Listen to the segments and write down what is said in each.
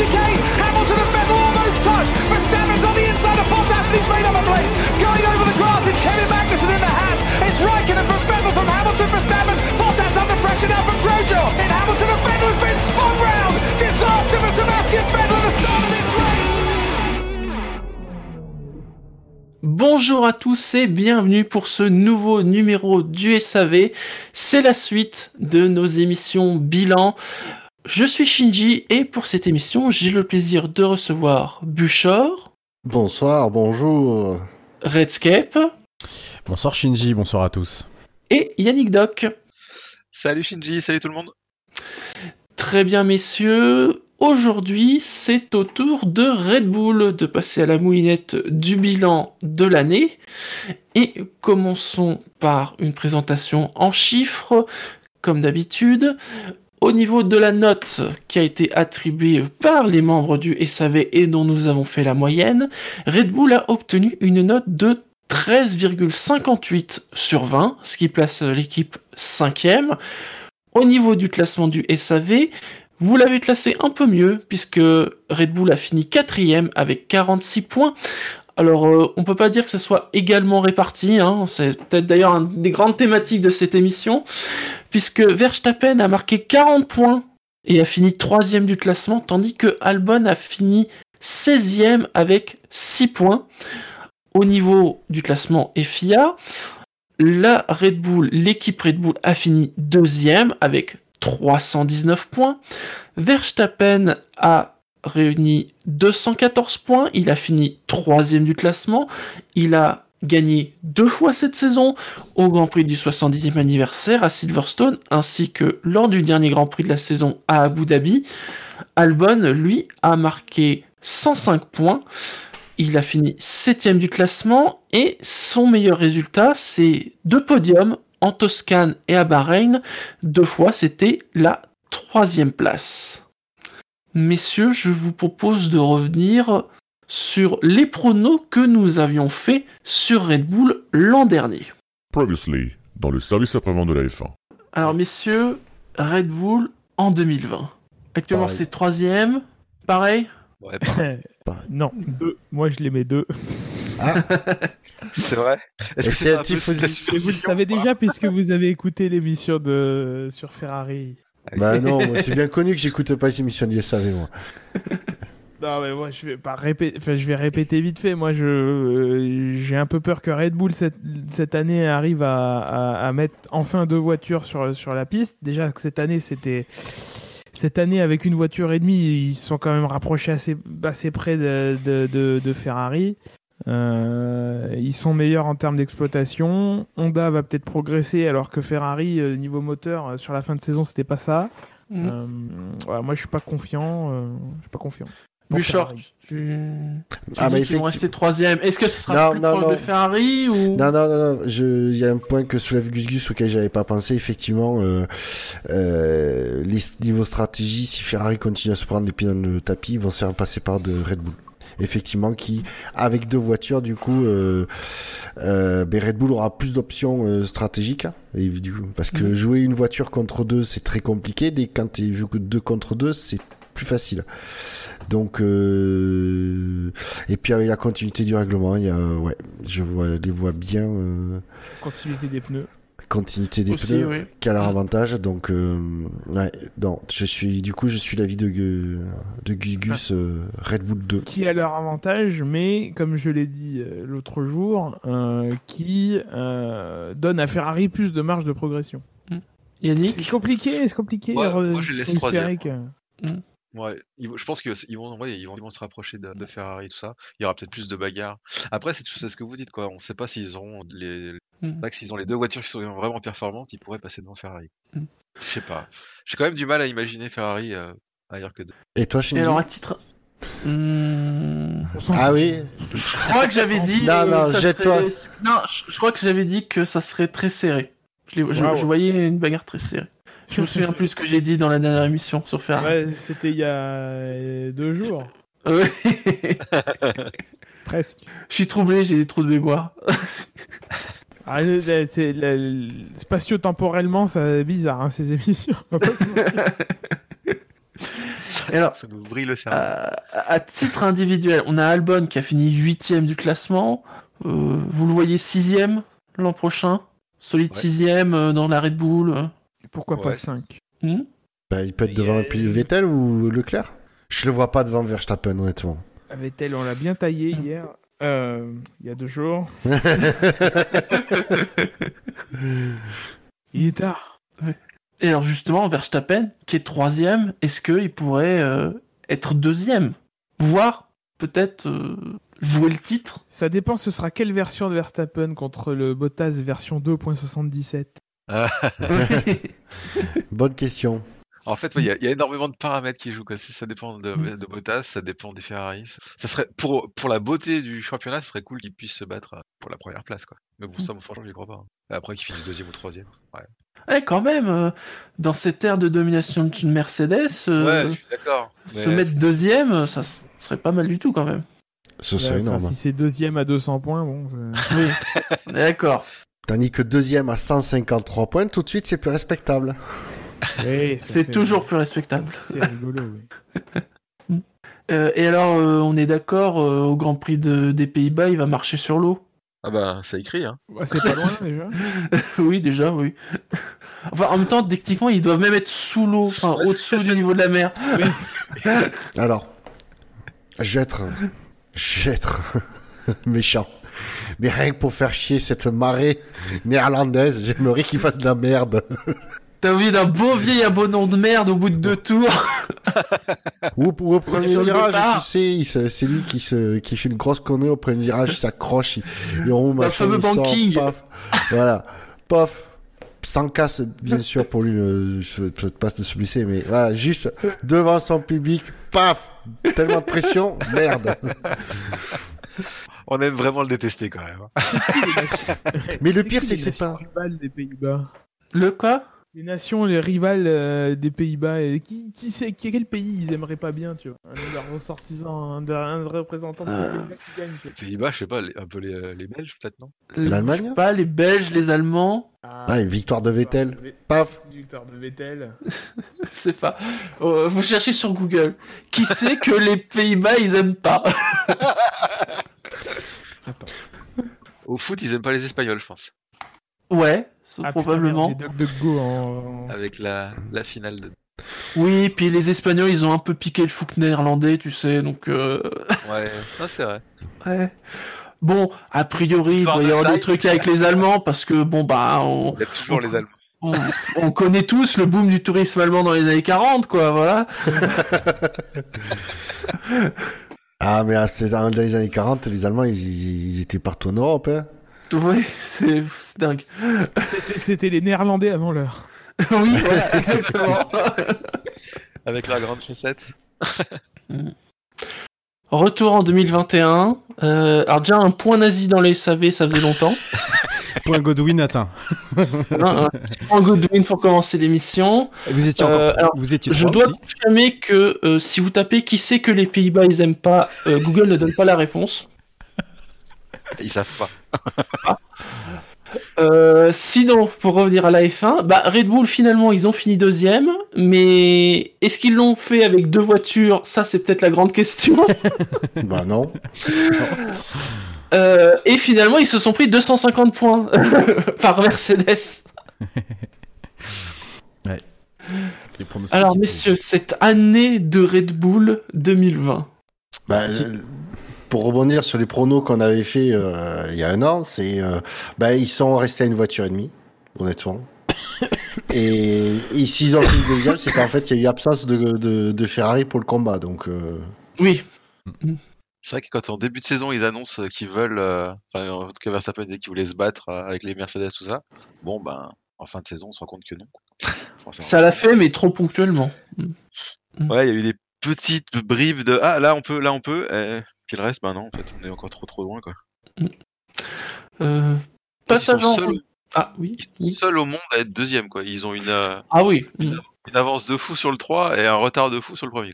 chicane. Hamilton and Vettel almost touch. Verstappen's on the inside of Bottas and he's made up a place. Going over the grass, it's Kevin Magnussen in the Haas. It's Raikkonen from Vettel from Hamilton Verstappen. Bottas under pressure now from Grosjean. And Hamilton and Vettel has been spun round. Disaster for Sebastian Vettel at the start of this race. Bonjour à tous et bienvenue pour ce nouveau numéro du SAV. C'est la suite de nos émissions bilan. Je suis Shinji et pour cette émission, j'ai le plaisir de recevoir Buchor. Bonsoir, bonjour. Redscape. Bonsoir Shinji, bonsoir à tous. Et Yannick Doc. Salut Shinji, salut tout le monde. Très bien messieurs, Aujourd'hui, c'est au tour de Red Bull de passer à la moulinette du bilan de l'année. Et commençons par une présentation en chiffres, comme d'habitude. Au niveau de la note qui a été attribuée par les membres du SAV et dont nous avons fait la moyenne, Red Bull a obtenu une note de 13,58 sur 20, ce qui place l'équipe cinquième. Au niveau du classement du SAV, vous l'avez classé un peu mieux, puisque Red Bull a fini quatrième avec 46 points. Alors, euh, on peut pas dire que ce soit également réparti, hein. c'est peut-être d'ailleurs une des grandes thématiques de cette émission, puisque Verstappen a marqué 40 points et a fini troisième du classement, tandis que Albon a fini 16e avec 6 points. Au niveau du classement FIA, la Red Bull, l'équipe Red Bull a fini deuxième avec 319 points. Verstappen a réuni 214 points. Il a fini troisième du classement. Il a gagné deux fois cette saison au Grand Prix du 70e anniversaire à Silverstone ainsi que lors du dernier Grand Prix de la saison à Abu Dhabi. Albon, lui, a marqué 105 points. Il a fini septième du classement et son meilleur résultat, c'est deux podiums en Toscane et à Bahreïn, deux fois c'était la troisième place. Messieurs, je vous propose de revenir sur les pronos que nous avions faits sur Red Bull l'an dernier. Previously, dans le service après-vente de la F1. Alors messieurs, Red Bull en 2020. Actuellement c'est troisième, pareil? Ouais, pareil. non, deux. Moi je les mets deux. Ah, c'est vrai? Et que c'est un vous le savez déjà puisque vous avez écouté l'émission de sur Ferrari. Bah non, c'est bien connu que j'écoute pas les émissions du SAV, moi. Non mais moi je vais pas répéter, enfin, je vais répéter vite fait. Moi je euh, j'ai un peu peur que Red Bull cette, cette année arrive à, à, à mettre enfin deux voitures sur sur la piste. Déjà que cette année c'était cette année avec une voiture et demie, ils se sont quand même rapprochés assez assez près de de, de, de Ferrari. Euh, ils sont meilleurs en termes d'exploitation. Honda va peut-être progresser alors que Ferrari euh, niveau moteur euh, sur la fin de saison c'était pas ça. Mhm. Euh, moi je suis pas confiant. euh, je suis pas confiant. Bouchard, Ferrari. tu, tu Ah, dis bah, qu'ils vont rester troisième. Est-ce que ce sera Non, plus non, proche non. de Ferrari ou Non, non, non, non. Je... Il y a un point que soulève Gus Gus auquel j'avais pas pensé. Effectivement, euh, euh, les niveau stratégie, si Ferrari continue à se prendre les pieds dans le tapis, ils vont se faire passer par de Red Bull. Effectivement, qui, avec deux voitures, du coup, euh, euh, ben Red Bull aura plus d'options euh, stratégiques. hein, et du coup, parce que Mhm. jouer une voiture contre deux, c'est très compliqué. Dès quand tu joues que deux contre deux, c'est plus facile. Donc, euh, et puis avec la continuité du règlement, il y a, ouais, je vois, les vois bien. euh, Continuité des pneus. Continuité des Aussi, pneus oui. qui a leur avantage donc euh, ouais non je suis du coup je suis l'avis de Gu- de Gus Gus euh, Red Bull 2 Qui a leur avantage, mais comme je l'ai dit euh, l'autre jour, euh, qui euh, donne à Ferrari plus de marge de progression. C'est Yannick compliqué, c'est compliqué. Ouais, euh, moi, je laisse troisième. que- Ouais, ils vont- je pense qu'ils vont, ouais, ils vont, ils vont se rapprocher de, de Ferrari et tout ça. Il y aura peut-être plus de bagarres. Après, c'est c'est ce que vous dites, quoi. On ne sait pas s'ils auront les. Mm. C'est vrai que s'ils ont les deux voitures qui sont vraiment performantes, ils pourraient passer devant Ferrari. Mm. Je sais pas. J'ai quand même du mal à imaginer Ferrari euh, ailleurs que deux. et toi Et Shinji alors à titre. Hmm, On s'en ah fout. oui Je crois que j'avais dit. Non, non, ça jette-toi. serait- Non, je, je crois que j'avais dit que ça serait très serré. Je, l'ai- je- Waouh. je voyais une bagarre très serrée. Je me souviens plus ce que j'ai dit dans la dernière émission sur Ferrari. Ouais, c'était il y a euh, deux jours, Ouais. presque. je suis troublé, j'ai des trous de mémoire. Ah, le- c'est le- spatio-temporellement, c'est bizarre hein, ces émissions. Ça, Et alors, ça nous brille le cerveau. À, à titre individuel, on a Albon qui a fini huitième du classement. Euh, vous le voyez sixième l'an prochain? Solide Ouais. sixième euh, dans la Red Bull. Pourquoi pas Ouais. 5 Hmm bah, il peut être devant a- Vettel ou Leclerc? Je le vois pas devant Verstappen honnêtement Vettel, on l'a bien taillé hier. Euh, Il y a deux jours. Il est tard. Et alors justement, Verstappen, qui est troisième, est-ce qu'il pourrait euh, être deuxième? Voire peut-être euh, jouer le titre? Ça dépend, ce sera quelle version de Verstappen contre le Bottas version 2.77 Bonne question. En fait, ouais, il y, a- il y a énormément de paramètres qui jouent. Quoi. Si ça dépend de, de Bottas, ça dépend des Ferrari. Ça serait pour, pour la beauté du championnat, ce serait cool qu'ils puissent se battre euh, pour la première place. Quoi. Mais bon, ça, moi, franchement, j'y crois pas. hein. Et après, qu'ils finissent deuxième ou troisième. Ouais, Eh, quand même, euh, dans cette ère de domination de Mercedes, euh, ouais je suis d'accord. se mais- mettre deuxième, ça serait pas mal du tout quand même. Ce serait énorme. Si c'est deuxième à 200 points, bon. Oui, d'accord. Tandis que deuxième à 153 points, tout de suite, c'est plus respectable. Oui, C'est toujours plus respectable. C'est rigolo, oui. Euh, et alors, euh, on est d'accord, euh, au Grand Prix de- des Pays-Bas, il va marcher sur l'eau Ah bah, ça écrit. Hein. C'est pas loin déjà. Oui, déjà, oui. Enfin, en même temps, techniquement, ils doivent même être sous l'eau, enfin, Ouais, au-dessous du niveau de la mer. Alors, je vais être, je vais être méchant. Mais rien que pour faire chier cette marée néerlandaise, j'aimerais qu'ils fassent de la merde. T'as envie d'un beau vieil abonnement de merde au bout de deux tours Ou, ou au premier virage, tu sais, c'est lui qui, se, qui fait une grosse connerie au premier virage, il s'accroche, il, il roule, Le machin, fameux il sort, banking. paf. Voilà, paf. Sans casse, bien sûr, pour lui, euh, je ne souhaite pas de se blesser, mais voilà, juste devant son public, paf Tellement de pression, merde On aime vraiment le détester quand même. hein. Mais le pire, c'est les que c'est nations pas... rivales des Pays-Bas. Le quoi? Les nations, les rivales euh, des Pays-Bas. et Qui, qui sait qui- quel pays ils aimeraient pas bien, tu vois? Un de leurs ressortissants, un, de- un représentant de Euh. Pays-Bas qui gagne. tu vois. Les Pays-Bas, je sais pas, les- un peu les, euh, les Belges peut-être, non? L'Allemagne? Je sais Pas les Belges, les Allemands, Ah, une victoire de Vettel, Ve- paf Victoire de Vettel. je sais pas. Euh, vous cherchez sur Google. Qui sait que les Pays-Bas, ils aiment pas? Attends. Au foot, ils aiment pas les Espagnols, je pense. Ouais, Ah, probablement. Putain, merde, en... Avec la, la finale de. Oui, puis les Espagnols, ils ont un peu piqué le foot néerlandais, tu sais, donc... euh, Ouais, c'est vrai. Ouais. Bon, a priori, il doit y avoir des trucs avec les Allemands, parce que, bon, bah, on, Il y a toujours les Allemands. on, on connaît tous le boom du tourisme allemand dans les années 40, quoi, voilà. Ah, mais dans les années 40, les Allemands, ils, ils- ils étaient partout en Europe. Hein. Oui, c'est dingue. C'était- C'était les Néerlandais avant l'heure. oui, voilà, exactement. Avec la grande chaussette. Retour en 2021. Euh, alors déjà, un point nazi dans les SAV, ça faisait longtemps. Point Godwin atteint. point Goodwin pour commencer l'émission. Vous étiez Euh, encore trois- alors, vous étiez Je dois confirmer que euh, si vous tapez qui sait que les Pays-Bas ils aiment pas, euh, Google ne donne pas la réponse. Ils savent pas. Euh, sinon, pour revenir à la F1, bah, Red Bull finalement ils ont fini deuxième, mais est-ce qu'ils l'ont fait avec deux voitures? Ça c'est peut-être la grande question. bah non. Euh, et finalement ils se sont pris 250 points par Mercedes. Les pronostics, Alors messieurs, cette année de Red Bull 2020. Bah, euh, pour rebondir sur les pronos qu'on avait fait euh, il y a un an, c'est euh, bah, ils sont restés à une voiture et demie, honnêtement. et et s'ils ont fini deuxième, c'est qu'en fait il y a eu absence de, de, de Ferrari pour le combat. Donc euh, Oui, C'est vrai que quand en début de saison ils annoncent qu'ils veulent, euh, enfin en tout cas Verstappen dit qu'il voulait se battre euh, avec les Mercedes tout ça, bon ben en fin de saison on se rend compte que non. quoi. Forcément. ça l'a fait, mais trop ponctuellement. Ouais, il y a eu des petites bribes de ah là on peut, là on peut, et puis le reste ben non en fait on est encore trop trop loin quoi. Euh, Ils passage en... seuls, Ah oui, ils sont oui. seuls au monde à être deuxième quoi. Ils ont une, euh, Ah oui. une avance de fou sur le 3 et un retard de fou sur le premier.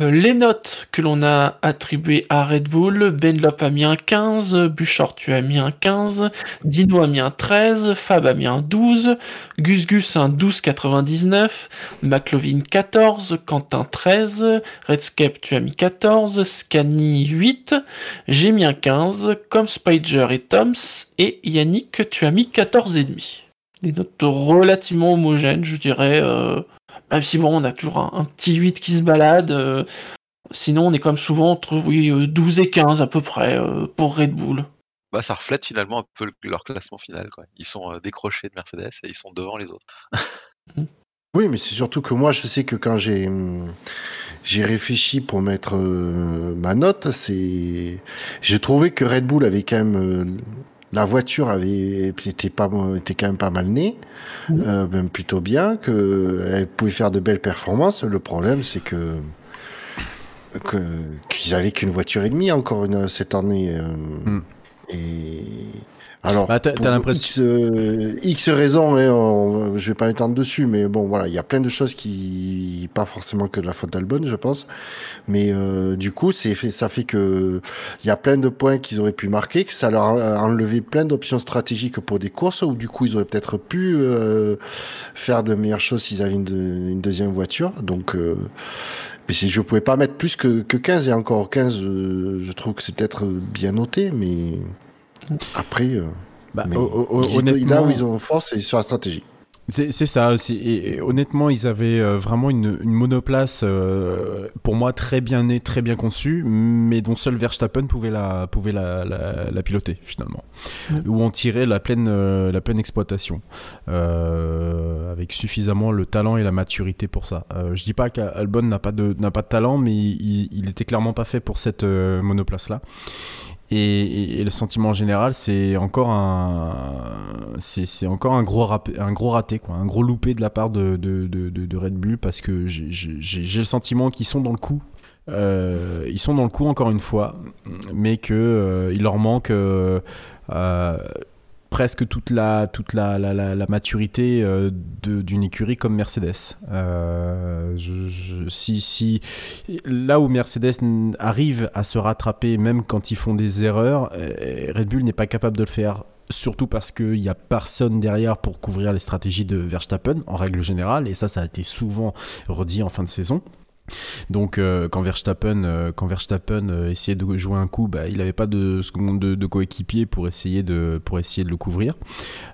Euh, les notes que l'on a attribuées à Red Bull, Benlop a mis un 15, Buchor tu as mis un 15, Dino a mis un 13, Fab a mis un 12, Gus Gus un 12,99, McLovin 14, Quentin 13, Redscape tu as mis 14, Scani 8, j'ai mis un 15, comme Spider et Toms, et Yannick tu as mis 14,5. Des notes relativement homogènes, je dirais. euh, même si bon, on a toujours un, un petit 8 qui se balade. euh, Sinon, on est comme souvent entre oui, euh, 12 et 15 à peu près euh, pour Red Bull. Bah, ça reflète finalement un peu le- leur classement final. Quoi. Ils sont euh, décrochés de Mercedes et ils sont devant les autres. Oui, mais c'est surtout que moi, je sais que quand j'ai hum, j'ai réfléchi pour mettre euh, ma note, c'est j'ai trouvé que Red Bull avait quand même euh, la voiture avait était pas était quand même pas mal née, Mhm. euh, même plutôt bien, que elle pouvait faire de belles performances. Le problème, c'est que qu'ils avaient qu'une voiture et demie encore une cette année. euh, Mm. Et alors, Bah, t'as- l'impression- X, euh, X raisons, hein, on- je vais pas m'étendre dessus, mais bon, voilà, il y a plein de choses qui, pas forcément que de la faute d'Albon, je pense, mais euh, du coup, c'est fait, ça fait que il y a plein de points qu'ils auraient pu marquer, que ça leur a enlevé plein d'options stratégiques pour des courses, où du coup, ils auraient peut-être pu euh, faire de meilleures choses s'ils avaient une, de- une deuxième voiture, donc. Euh, mais si je pouvais pas mettre plus que, que 15 et encore 15, euh, je trouve que c'est peut-être bien noté, mais après, euh, Bah, mais ho- ho- ils- là honnêtement, où ils ont force, c'est sur la stratégie. C'est c'est ça. c'est- Et, et honnêtement, ils avaient euh, vraiment une, une monoplace, euh, pour moi, très bien née, très bien conçue, mais dont seul Verstappen pouvait la, pouvait la, la, la piloter, finalement. Mm. Où on tirait la pleine, euh, la pleine exploitation. Euh, avec suffisamment le talent et la maturité pour ça. Euh, je dis pas qu'Albon n'a pas, de- n'a pas de talent, mais il, il était clairement pas fait pour cette euh, monoplace-là. Et, le sentiment général, c'est encore un, c'est encore un gros, rap- un gros raté, quoi, un gros loupé de la part de, de, de, Red Bull parce que j'ai- le sentiment qu'ils sont dans le coup. Euh, ils sont dans le coup encore une fois, mais que euh, leur manque euh, presque toute la toute la, la, la, maturité euh, d'une écurie comme Mercedes. Euh, si si là où Mercedes arrive à se rattraper même quand ils font des erreurs, euh, Red Bull n'est pas capable de le faire. Surtout parce qu'il n'y a personne derrière pour couvrir les stratégies de Verstappen en règle générale, et ça, ça a été souvent redit en fin de saison. Donc euh, quand Verstappen, euh, euh, essayait de jouer un coup, bah, il n'avait pas de second de, coéquipier pour essayer de le couvrir.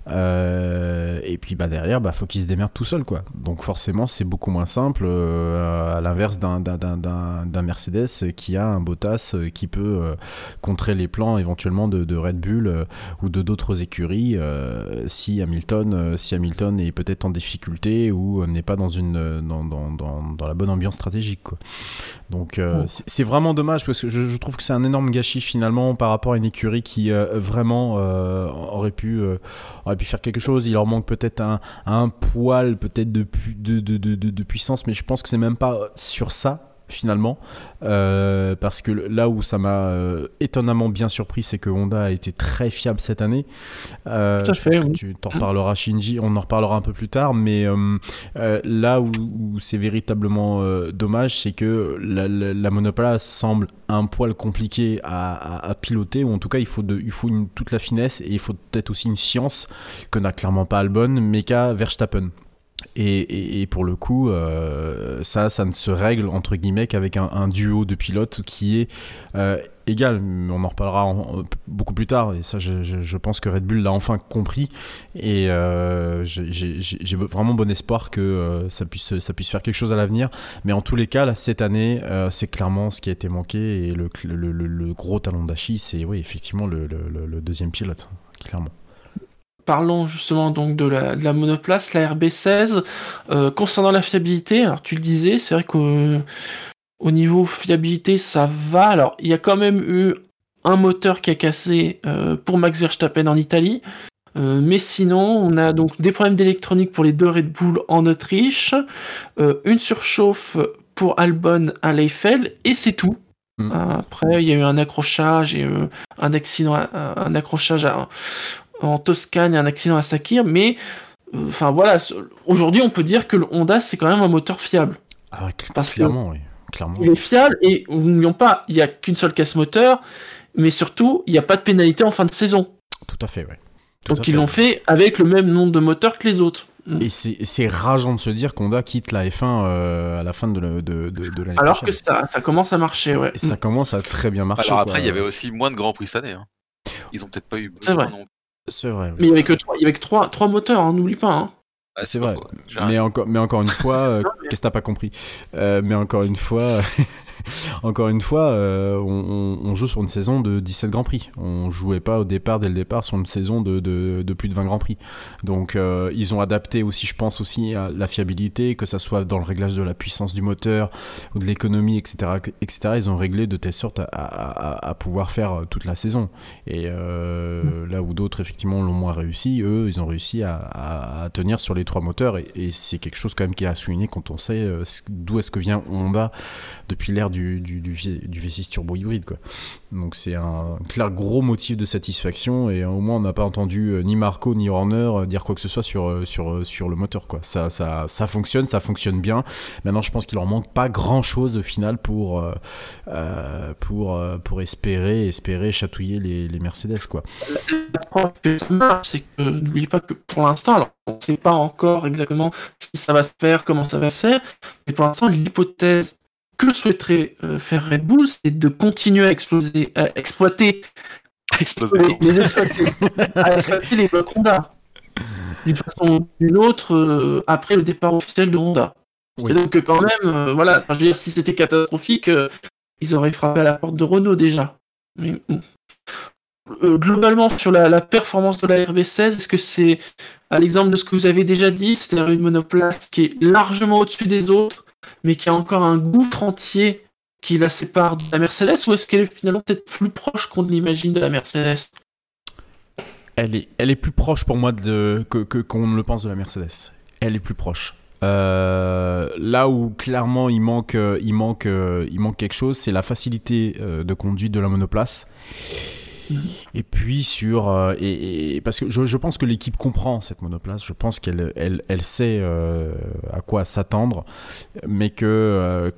Et puis bah derrière, bah faut qu'il se démerde tout seul quoi. Donc forcément c'est beaucoup moins simple à l'inverse d'un Mercedes qui a un Bottas qui peut contrer les plans éventuellement de, Red Bull ou de d'autres écuries si Hamilton est peut-être en difficulté ou n'est pas dans la bonne ambiance stratégique quoi. Donc euh, Oh. c'est- vraiment dommage parce que je, je trouve que c'est un énorme gâchis finalement par rapport à une écurie qui euh, vraiment euh, aurait pu aurait pu faire quelque chose. Il leur manque peut-être un, un poil peut-être de, pu- de, de, de, de- de puissance, mais je pense que c'est même pas sur ça finalement. Euh, parce que là où ça m'a euh, étonnamment bien surpris c'est que Honda a été très fiable cette année. Euh, Tout à fait, oui. tu t'en reparleras Shinji. On en reparlera un peu plus tard. Mais euh, là où, où c'est véritablement dommage c'est que la, la, la monoplace semble un poil compliqué à, à- à piloter. Ou en tout cas il faut, de, il faut une- toute la finesse et il faut peut-être aussi une science que n'a clairement pas Albon mais qu'a Verstappen et, pour le coup, euh, ça, ça ne se règle entre guillemets qu'avec un, duo de pilotes qui est euh, égal. On en reparlera beaucoup plus tard. Et ça, je, pense que Red Bull l'a enfin compris. Et euh, j'ai- vraiment bon espoir que euh, ça, puisse, ça puisse faire quelque chose à l'avenir. Mais en tous les cas, cette année, c'est clairement ce qui a été manqué. Et le, le- gros talon d'Achille, c'est oui, effectivement le deuxième pilote, clairement. Parlons justement donc de la, de la monoplace, la RB16. Euh, concernant la fiabilité, alors tu le disais, c'est vrai qu'au au niveau fiabilité, ça va. Alors, il y a quand même eu un moteur qui a cassé euh, pour Max Verstappen en Italie. Euh, mais sinon, on a donc des problèmes d'électronique pour les deux Red Bull en Autriche, une surchauffe pour Albon à l'Eiffel, et c'est tout. Mm. Après, il y a eu un accrochage et euh, un accident, à- un accrochage à- en Toscane et un accident à Sakir, mais euh, enfin voilà, aujourd'hui on peut dire que le Honda c'est quand même un moteur fiable. Ah, cl- Parce que- clairement, oui. Clairement. Il est fiable et n'oublions pas, il n'y a qu'une seule casse moteur, mais surtout il n'y a pas de pénalité en fin de saison. Tout à fait, ouais. Tout à Donc ils l'ont fait avec le même nombre de moteurs que les autres. Et c'est rageant de se dire qu'Honda quitte la F1 euh, à la fin de, le- de, de, de l'année Alors que ça, ça commence à marcher, ouais. Et ça commence à très bien marcher. Alors après, il y avait aussi moins de grands prix cette année. hein. Ils ont peut-être pas eu C'est besoin vrai. non C'est vrai. Mais il y avait que trois, il y avait que trois, trois moteurs, hein, n'oublie pas. hein. Ah, C'est vrai. faux. Mais encore, mais encore une fois, euh, qu'est-ce que t'as pas compris? Euh, Mais encore une fois, encore une fois, euh, on, joue sur une saison de 17 Grands Prix. On jouait pas au départ, dès le départ, sur une saison de, de, plus de 20 Grands Prix. Donc, euh, ils ont adapté aussi, je pense, aussi à la fiabilité, que ça soit dans le réglage de la puissance du moteur ou de l'économie, etc., etc. Ils ont réglé de telle sorte à, pouvoir faire toute la saison. Et euh, là où d'autres, effectivement, l'ont moins réussi, eux, ils ont réussi à, tenir sur les trois moteurs. Et, c'est quelque chose quand même qui est à souligner quand on sait euh, d'où est-ce que vient Honda depuis l'ère du, du, du, du V6 turbo hybride. Quoi. Donc c'est un clair gros motif de satisfaction et au moins on n'a pas entendu euh, ni Marco ni Horner euh, dire quoi que ce soit sur, sur, sur le moteur. Quoi. Ça, ça, ça fonctionne, ça fonctionne bien. Maintenant je pense qu'il leur manque pas grand-chose au final pour, euh, pour, pour espérer, espérer chatouiller les, les Mercedes. Quoi. C'est que n'oubliez pas que pour l'instant, on ne sait pas encore exactement si ça va se faire, comment ça va se faire, mais pour l'instant l'hypothèse que souhaiterait euh, faire Red Bull, c'est de continuer à exploser, à exploiter, Exploser. les, les exploiter, à exploiter les blocs Honda. D'une façon ou d'une autre, euh, après le départ officiel de Honda. Oui. Donc que quand même, euh, voilà, enfin, je veux dire, si c'était catastrophique, euh, ils auraient frappé à la porte de Renault déjà. Mais. Euh, globalement, sur la, la performance de la RB16, est-ce que c'est à l'exemple de ce que vous avez déjà dit, c'est-à-dire une monoplace qui est largement au-dessus des autres, mais qui a encore un gouffre entier qui la sépare de la Mercedes, ou est-ce qu'elle est finalement peut-être plus proche qu'on ne l'imagine de la Mercedes? Elle est, elle est plus proche pour moi que, qu'on ne le pense de la Mercedes. Elle est plus proche. Euh, là où clairement il manque, euh, il manque, euh, il manque quelque chose, c'est la facilité de conduite de la monoplace. Et puis sur euh, et, parce que je, pense que l'équipe comprend cette monoplace, je pense qu'elle elle, elle sait euh, à quoi s'attendre, mais que euh,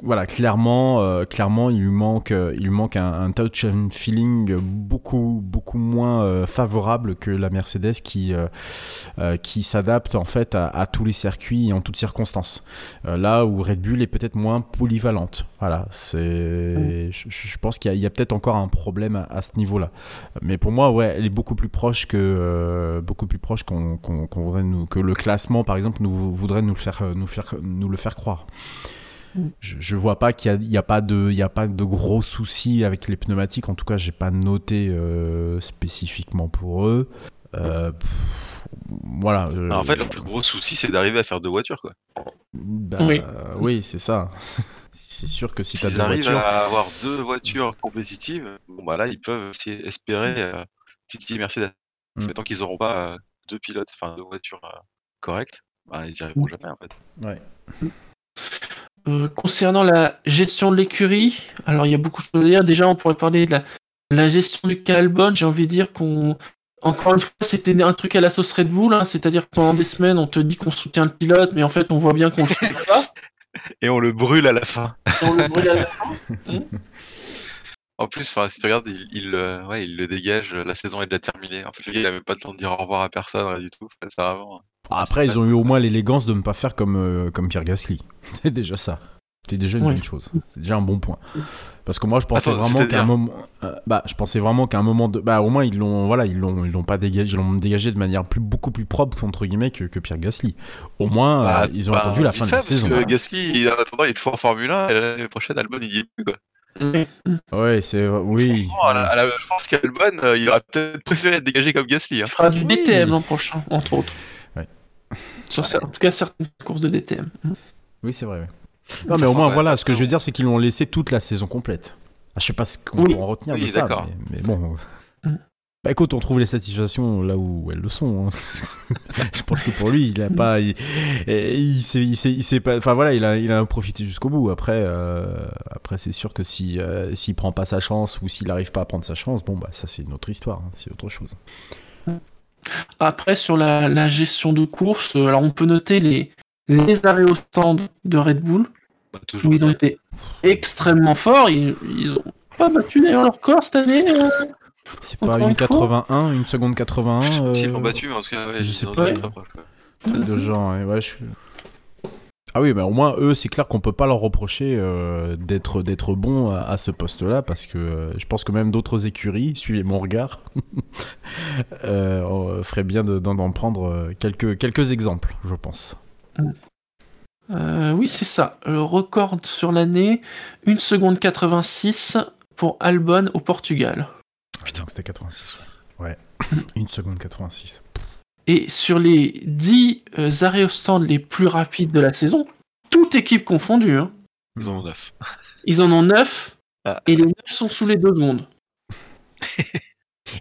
voilà clairement euh, clairement il lui manque euh, il lui manque un, un touch and feeling beaucoup beaucoup moins euh, favorable que la Mercedes qui euh, euh, qui s'adapte en fait à, à tous les circuits et en toutes circonstances. Là où Red Bull est peut-être moins polyvalente. Voilà, c'est je, je pense qu'il y a, a peut-être encore un problème à, à ce niveau-là. Mais pour moi, ouais, elle est beaucoup plus proche que euh, beaucoup plus proche qu'on qu'on- qu'on voudrait nous que le classement, par exemple, nous voudrait nous le faire nous faire nous le faire croire. Je, je vois pas qu'il y a, pas de il y a pas de gros soucis avec les pneumatiques. En tout cas, j'ai pas noté euh, spécifiquement pour eux. Euh, pff, voilà. je- Alors, en fait, le plus gros souci, c'est d'arriver à faire deux voitures. Quoi. bah, Oui. euh, oui, c'est ça. c'est sûr que si tu as S'ils deux arrivent voitures. à avoir deux voitures compétitives, bon bah là, ils peuvent aussi espérer euh, titiller Mercedes. Parce que Mm. tant qu'ils n'auront pas euh, deux pilotes, enfin deux voitures euh, correctes, bah, ils n'y arriveront Mm. jamais en fait. Ouais. Euh, concernant la gestion de l'écurie, alors il y a beaucoup de choses à dire. Déjà, on pourrait parler de la, la gestion du Calbon. J'ai envie de dire qu'on, encore une fois, c'était un truc à la sauce Red Bull, hein, c'est-à-dire que pendant des semaines, on te dit qu'on soutient le pilote, mais en fait, on voit bien qu'on le soutient pas. Et on le brûle à la fin. Et on le brûle à la fin. En plus, si tu regardes, il, il, euh, ouais, il le dégage, la saison est déjà terminée. En fait, le gars, il avait pas le temps de dire au revoir à personne, du tout. C'est vraiment. Après, ils ont eu au moins l'élégance de ne pas faire comme, euh, comme Pierre Gasly. C'est déjà ça. C'est déjà une bonne chose. C'est déjà un bon point. Parce que moi, je pensais Attends, vraiment qu'à un moment, euh, bah, je pensais vraiment qu'à un moment de, bah, au moins ils l'ont, voilà, ils l'ont, ils l'ont pas dégagé, ils l'ont dégagé de manière plus, beaucoup plus propre entre guillemets que, que Pierre Gasly. Au moins, Bah, euh, ils ont bah, attendu la fin de la parce saison. que Gasly, il- en attendant, il est toujours en Formule 1, et l'année prochaine, Albon, il y est plus, quoi. Oui. Ouais, c'est, oui. Franchement, à la- à la- je pense qu'Albon, euh, il aurait peut-être préféré être dégagé comme Gasly. Hein. Il fera du Oui. DTM l'an prochain, entre autres. Sur en tout cas, certaines courses de DTM. Oui, c'est vrai. Non, Ça mais au moins, voilà, ce que je veux dire, c'est qu'ils l'ont laissé toute la saison complète. Ah, je sais pas ce qu'on Oui. peut en retenir Oui, de ça, mais, mais bon. Mm. Bah écoute, on trouve les satisfactions là où elles le sont. hein. je pense que pour lui, il a pas, il, s'est, il s'est, il s'est pas, enfin voilà, il a, il a profité jusqu'au bout. Après, euh, après c'est sûr que si, euh, s'il prend pas sa chance ou s'il arrive pas à prendre sa chance, bon bah ça c'est une autre histoire, hein, c'est autre chose. Après, sur la, la gestion de course, euh, alors on peut noter les, les arrêts au stand de Red Bull, Bah, où ils ont été extrêmement forts. Ils, ils ont pas battu d'ailleurs leur corps cette année. euh. C'est pas une une fois 81, une seconde 81. euh, S'ils l'ont battu, mais en tout cas, ouais, je ils sais pas. de genre, ouais, ouais, je suis- Ah oui, mais au moins eux, c'est clair qu'on peut pas leur reprocher euh, d'être d'être bons à, à ce poste-là, parce que euh, je pense que même d'autres écuries, suivez mon regard, euh, ferait bien de- d'en prendre euh, quelques quelques exemples, je pense. Oui, c'est ça. Le record sur l'année, 1 seconde 86 pour Albon au Portugal. Putain, c'était 86. Ouais. ouais. 1 seconde 86. Et sur les 10 euh, arrêts au stand les plus rapides de la saison, toute équipe confondue, hein, Ils en ont 9. ils en ont 9 Ah. et les 9 sont sous les 2 secondes.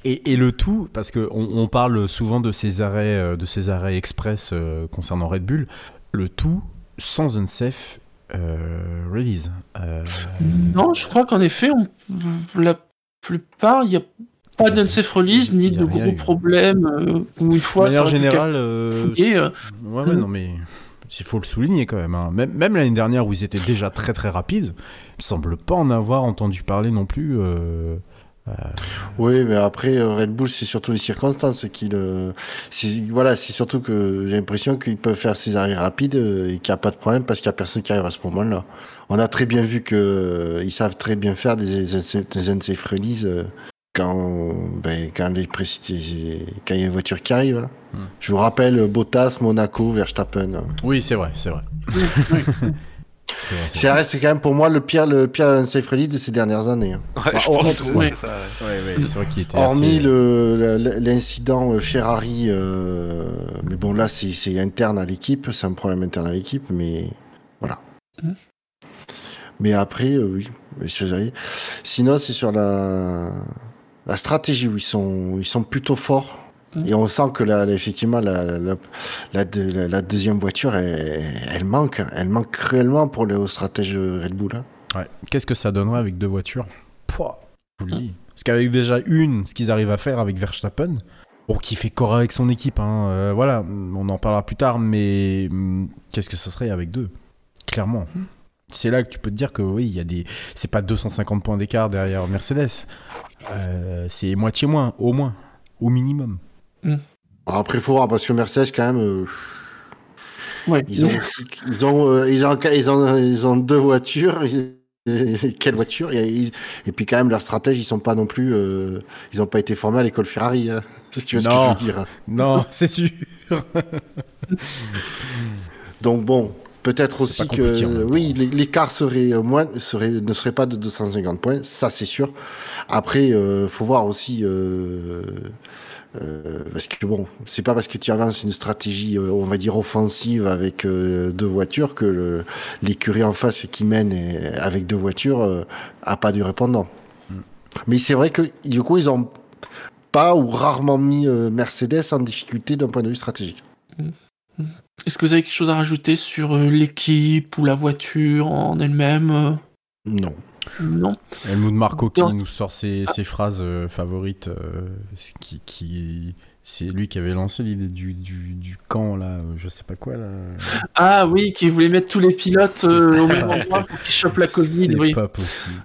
Et, et le tout, parce qu'on on parle souvent de ces arrêts, euh, de ces arrêts express euh, concernant Red Bull, le tout sans unsafe euh, release. Euh, Non, je crois qu'en effet, on- la plupart, il n'y a pas d'unsafe release ni de gros eu. problèmes. euh, où une de fois, manière aurait pu générale, euh, fouiller, euh, ouais, ouais, non mais il faut le souligner quand même. hein. Même, même l'année dernière où ils étaient déjà très très rapides, il me semble pas en avoir entendu parler non plus. euh, Oui, mais après, Red Bull, c'est surtout les circonstances qui le. Voilà, c'est surtout que j'ai l'impression qu'ils peuvent faire ces arrêts rapides euh, et qu'il n'y a pas de problème parce qu'il n'y a personne qui arrive à ce moment-là. On a très bien vu que euh, ils savent très bien faire des, des, des unsafe release euh, quand, ben, quand, quand il y a une voiture qui arrive. là. Hmm. Je vous rappelle Bottas, Monaco, Verstappen. hein. Oui, c'est vrai, c'est vrai. C'est vrai, c'est quand même pour moi le pire, le pire unsafe release de ces dernières années. hein. Ouais, Bah, je hors- pense que ouais. c'est ça, ouais. Ouais, ouais, c'est vrai qu'il était Hormis assez- le- le- l'incident euh, Ferrari, euh, mais bon là c'est c'est interne à l'équipe, c'est un problème interne à l'équipe, mais voilà. Mhm. Mais après, euh, oui. Sinon c'est sur la, la stratégie où ils sont, ils sont plutôt forts. Mhm. Et on sent que là, effectivement, la, la, la, deux- la- la deuxième voiture, elle, elle manque. Elle manque cruellement pour les stratèges Red Bull. hein. Ouais. Qu'est-ce que ça donnerait avec deux voitures Pouah, Je vous le dis. Parce qu'avec déjà une, ce qu'ils arrivent à faire avec Verstappen, bon, qui fait corps avec son équipe, hein, euh, voilà, on en parlera plus tard, mais hum, qu'est-ce que ça serait avec deux? Clairement. C'est là que tu peux te dire que oui, il y a des. C'est pas 250 points d'écart derrière Mercedes. Euh, c'est moitié moins, au moins, au minimum. Alors après, il faut voir parce que Mercedes, quand même. euh, ouais. Ils ont aussi, ils ont, euh, ils ont, ils ont, ils ont deux voitures. Et Quelle voiture? Et, ils- et puis quand même leurs stratèges, ils sont pas non plus, euh, ils ont pas été formés à l'école Ferrari. Hein, si tu vois ce que Non. je veux dire. Non, c'est sûr. Donc bon, peut-être aussi que oui, l'écart serait euh, moins, serait, ne serait pas de 250 points, ça c'est sûr. Après, euh, faut voir aussi. Euh, euh, parce que bon, c'est pas parce que tu avances une stratégie, on va dire offensive avec euh, deux voitures que l'écurie en face qui mène et- avec deux voitures euh, a pas du répondant. Mm. Mais c'est vrai que du coup ils ont pas ou rarement mis euh, Mercedes en difficulté d'un point de vue stratégique. Est-ce que vous avez quelque chose à rajouter sur euh, l'équipe ou la voiture en elle-même euh, Non. Non. Helmut Marco qui Dans- nous sort ses, ses phrases euh, favorites. euh, qui, qui, c'est lui qui avait lancé l'idée du, du, du camp, là, je sais pas quoi, là. Ah oui, qui voulait mettre tous les pilotes euh, au même endroit pour qu'ils chopent la Covid. C'est Oui. pas possible.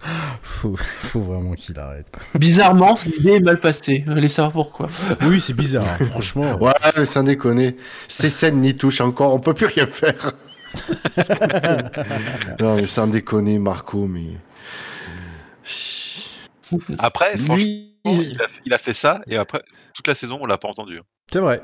faut, faut vraiment qu'il arrête. Bizarrement, l'idée est mal passée. Allez savoir pourquoi. Oui, c'est bizarre, hein, franchement. Ouais, mais sans déconner. Ces scènes n'y touchent encore, on peut plus rien faire. non, mais sans déconner, Marco, mais. Après, franchement, Lui, il a, il a fait ça et après, toute la saison, on l'a pas entendu. C'est vrai.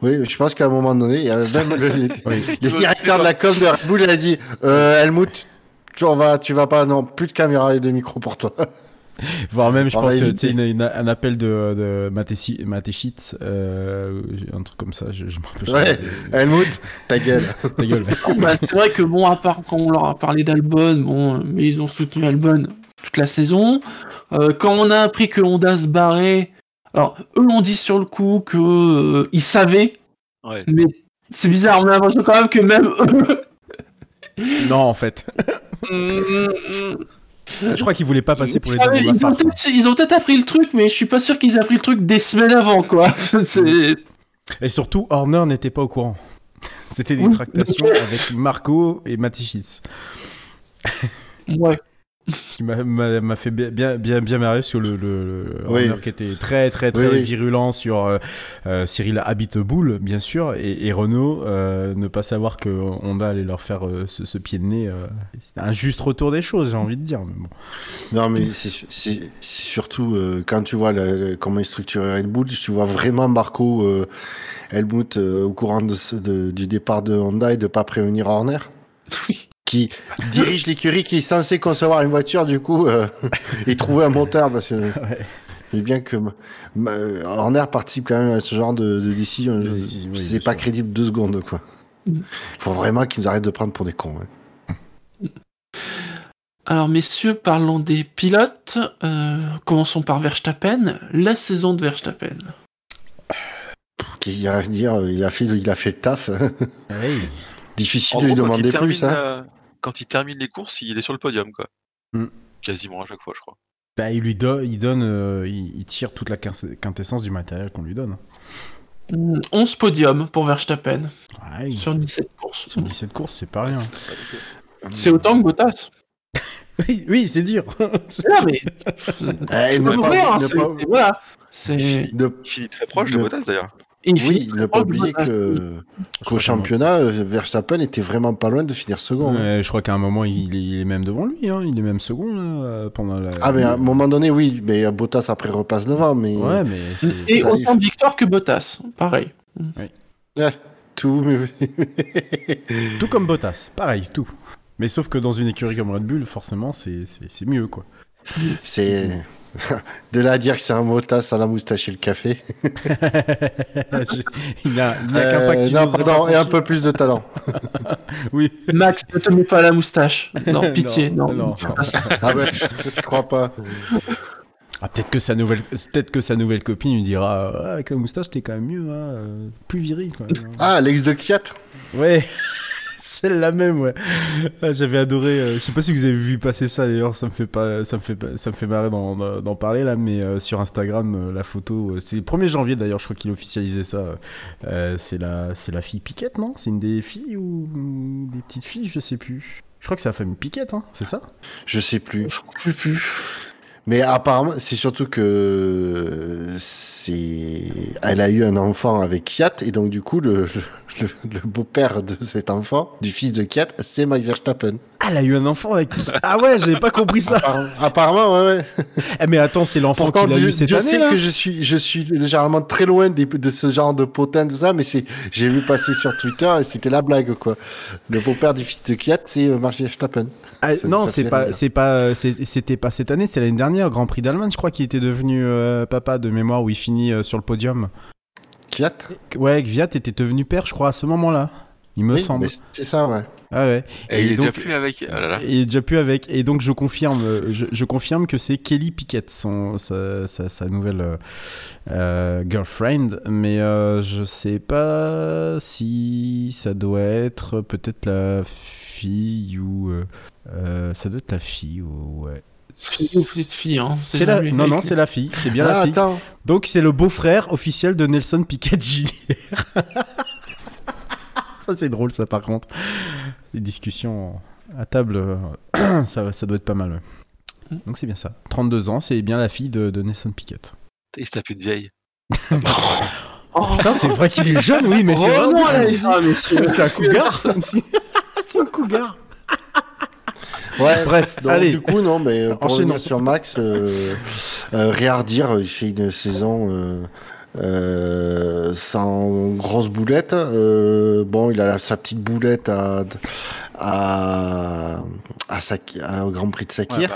oui, je pense qu'à un moment donné, il y a même le, le- Oui. le directeur de la com de Red Bull, il a dit euh, Helmut, tu, on va, tu vas pas, non, plus de caméra et de micro pour toi. Voire même, je On pense, euh, tu un appel de, de euh, un truc comme ça, je, je me rappelle. Ouais. Helmut, ta gueule. Ta gueule. Bah, c'est vrai que bon, à part quand on leur a parlé d'Albon, bon, mais ils ont soutenu Albon toute la saison. Euh, quand on a appris que Honda se barrait, alors eux ont dit sur le coup que euh, ils savaient, Ouais. mais c'est bizarre. On a l'impression quand même que même eux. Non, en fait. Mm, Je crois qu'il voulait pas passer pour les la ils ont ils ont peut-être appris le truc, mais je suis pas sûr qu'ils aient appris le truc des semaines avant, quoi. Et surtout, Horner n'était pas au courant. C'était des tractations avec Marco et Matéchitz. ouais. Qui m'a- fait bien, bien, bien, bien marrer sur le, le, le Oui. Horner qui était très, très, très Oui, oui. virulent sur euh, euh, Cyril Habiteboul, bien sûr, et, et Renault, euh, ne pas savoir que Honda allait leur faire euh, ce, ce pied de nez. c'est un juste retour des choses, j'ai envie de dire. Mais bon. Non, mais c'est su- c'est c'est surtout quand tu vois le- comment est structuré Red Bull, tu vois vraiment Marco Helmut au courant de ce- de- du départ de Honda et de pas prévenir Horner, Oui. Qui dirige l'écurie, qui est censé concevoir une voiture, du coup, euh, et trouver un moteur. Parce que, mais bien que Horner participe quand même à ce genre de, de décision, De je- décision, oui, c'est pas sûr. crédible deux secondes, quoi. Mm. Faut vraiment qu'ils arrêtent de prendre pour des cons. hein. Alors, messieurs, parlons des pilotes. Euh, commençons par Verstappen. La saison de Verstappen. Y a à dire, il a fait, il a fait le taf. Hey. Difficile En de lui gros, il demander plus. termine, Hein. Quand il termine les courses, il est sur le podium, quoi. Hmm. Quasiment à chaque fois, je crois. Bah, il lui do- il donne, euh, il, il tire toute la quintessence du matériel qu'on lui donne. Mm, 11 podiums pour Verstappen Ouais, sur 17 courses. sur 17 courses, c'est pas rien. C'est autant que Bottas. oui, oui, c'est dire. Non, mais. Eh, peux pas- hein, pas- Voilà. Il finit très proche de Bottas, d'ailleurs. Et il oui, oublier Bottas. que qu'au championnat, euh, Verstappen était vraiment pas loin de finir second. hein. Je crois qu'à un moment, il est, il est même devant lui. Hein. Il est même second là, euh, pendant la. Ah, mais à un moment donné, oui, mais Bottas après repasse devant, mais Ouais, mais. Et ça autant de victoires que Bottas. Pareil. Tout. mais- Tout comme Bottas, pareil, tout. Mais sauf que dans une écurie comme Red Bull, forcément, c'est mieux, quoi. C'est de là à dire que c'est un Bottas à la moustache et le café. Je- il n'y a, a qu'un Euh, pas qui non, pardon, et un peu plus de talent. Oui. Max, ne te mets pas la moustache. Non, pitié. Non. Ah ouais, je, je crois pas. Ah, peut-être que sa nouvelle, peut-être que sa nouvelle copine lui dira, Ah, avec la moustache, t'es quand même mieux, hein, euh, plus viril, quand même. hein. Ah, l'ex de Kiat. Ouais, celle-la même, ouais. Ah, J'avais adoré. euh, je sais pas si vous avez vu passer ça d'ailleurs. Ça me fait pas, ça me fait, ça me fait marrer d'en, parler là, mais euh, sur Instagram, euh, la photo, euh, c'est le 1er janvier d'ailleurs. Je crois qu'il officialisait ça. C'est la, c'est la fille Piquette, non? C'est une des filles ou des petites filles, je sais plus. Je crois que c'est la famille Piquette, hein, c'est ça? Je sais plus. Je crois plus. plus. Mais apparemment, c'est surtout que c'est, elle a eu un enfant avec Kiat et donc du coup le, le, le beau-père de cet enfant, du fils de Kiat, c'est Max Verstappen. Ah, elle a eu un enfant avec. Ah ouais, j'avais pas compris ça. Appar- Apparemment, ouais, ouais. Eh, mais attends, c'est l'enfant qu'il a Dieu, eu cette Dieu année sait là. que je suis, je suis généralement très loin des- de ce genre de potin, tout ça, mais c'est, j'ai vu passer sur Twitter et c'était la blague, quoi. Le beau-père du fils de Kiat, c'est euh, Max Verstappen. Ah, non, c'est pas, c'est pas, c'était pas cette année, c'était l'année dernière, Grand Prix d'Allemagne, je crois qu'il était devenu euh, papa de mémoire où il finit euh, sur le podium. Kiat? Ouais, Gviat était devenu père, je crois, à ce moment-là. Il me Oui, semble. c'est ça, ouais. Ah ouais. Et, il est donc- déjà plus avec. Oh là là. Il est déjà plus avec. Et donc je confirme, euh, je, je confirme que c'est Kelly Pickett, son, sa, sa- sa nouvelle euh, girlfriend. Mais euh, je sais pas si ça doit être peut-être la fille ou euh, ça doit être la fille ou ouais. Fille ou petite fille, hein. C'est la, jamais non non c'est la fille, c'est bien Ah, la fille. attends. Donc c'est le beau-frère officiel de Nelson Piquet Jr. ça c'est drôle ça par contre. Les discussions à table, euh, ça, ça doit être pas mal. ouais. Donc c'est bien ça. 32 ans, c'est bien la fille de, de Nelson Piquet. Il se tape une vieille. Oh, Putain, c'est vrai qu'il est jeune, oui, mais c'est vraiment vraiment ce que tu dis. Ah. C'est un cougar. C'est un cougar. Ouais, Bref, donc, allez. Du coup, non, mais euh, pour revenir sur Max, euh, euh, rien à redire, il fait une saison euh, euh, sans grosse boulette. Euh, bon, il a la- sa petite boulette à, à, à, au Grand Prix de Sakir.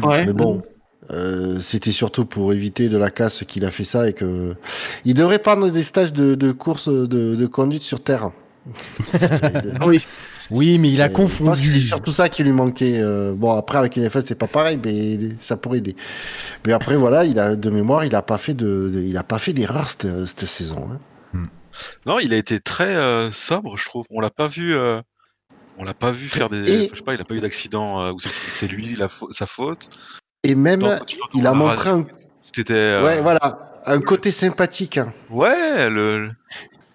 Ouais. Ouais. mais bon, euh, c'était surtout pour éviter de la casse qu'il a fait ça et que il devrait prendre des stages de, de course de, de conduite sur terre. Oui. Oui, mais il a C'est- je pense que C'est confondu. surtout ça qui lui manquait. euh, bon, après, avec une F1, c'est pas pareil, mais ça pourrait aider. Mais après, voilà, il a, de mémoire, il a pas fait de, de- il a pas fait d'erreur cette, cette saison. hein. Non, il a été très euh, sobre, je trouve. On l'a pas vu. euh, On l'a pas vu faire des. Et- Je sais pas, il a pas eu d'accident où c'est- lui la fa- sa faute. Et même, il a montré un, euh, ouais, voilà, un côté sympathique. hein. Ouais, le.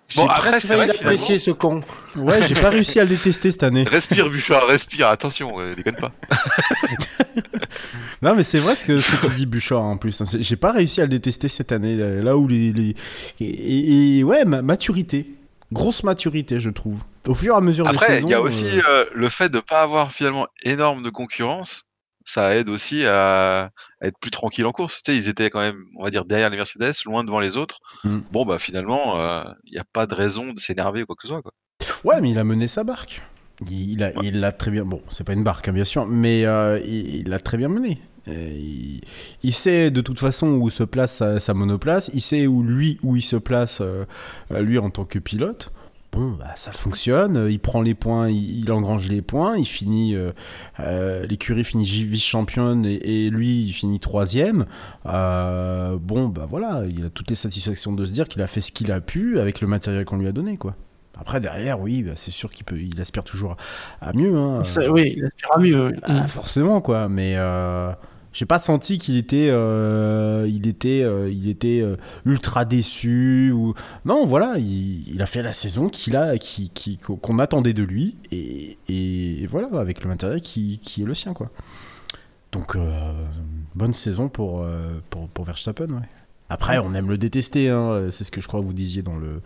J'ai Bon, après, presque c'est vrai, l'apprécier ce con. Ouais, j'ai pas réussi à le détester cette année. Respire, Bouchard, respire, attention, euh, déconne pas. Non, mais c'est vrai ce que, ce que tu dis, Bouchard, en plus. hein. J'ai pas réussi à le détester cette année. Là où les. les- Et, et- et ouais, ma- maturité. Grosse maturité, je trouve. Au fur et à mesure des Après, saisons. il y a aussi euh, euh, le fait de pas avoir finalement énorme de concurrence. Ça aide aussi à, à être plus tranquille en course. Tu sais, ils étaient quand même, on va dire, derrière les Mercedes, loin devant les autres. Mm. Bon, bah finalement, euh, il n'y a pas de raison de s'énerver ou quoi que ce soit. Quoi. Ouais, mais il a mené sa barque. Il il a, il l'a très bien. Bon, c'est pas une barque, hein, bien sûr, mais euh, il l'a très bien mené. Il, il sait de toute façon où se place sa, sa monoplace. Il sait où lui où il se place euh, lui en tant que pilote. Bon, bah, ça fonctionne. Euh, Il prend les points, il, il engrange les points. Il finit. euh, euh, L'écurie finit vice championne et, et lui il finit troisième. Euh, bon, bah voilà, il a toutes les satisfactions de se dire qu'il a fait ce qu'il a pu avec le matériel qu'on lui a donné, quoi. Après derrière, oui, bah, c'est sûr qu'il peut, il aspire toujours à mieux. Hein. Ça- oui, il aspire à mieux. oui. Ah, forcément, quoi. Mais j'ai pas senti qu'il était, euh, il était, euh, il était euh, ultra déçu ou non. Voilà, il, a fait la saison qu'il a, qu'on attendait de lui et, voilà, avec le matériel qui, est le sien, quoi. Donc bonne saison pour, pour Verstappen. Après, on aime le détester. Hein. C'est ce que je crois que vous disiez dans le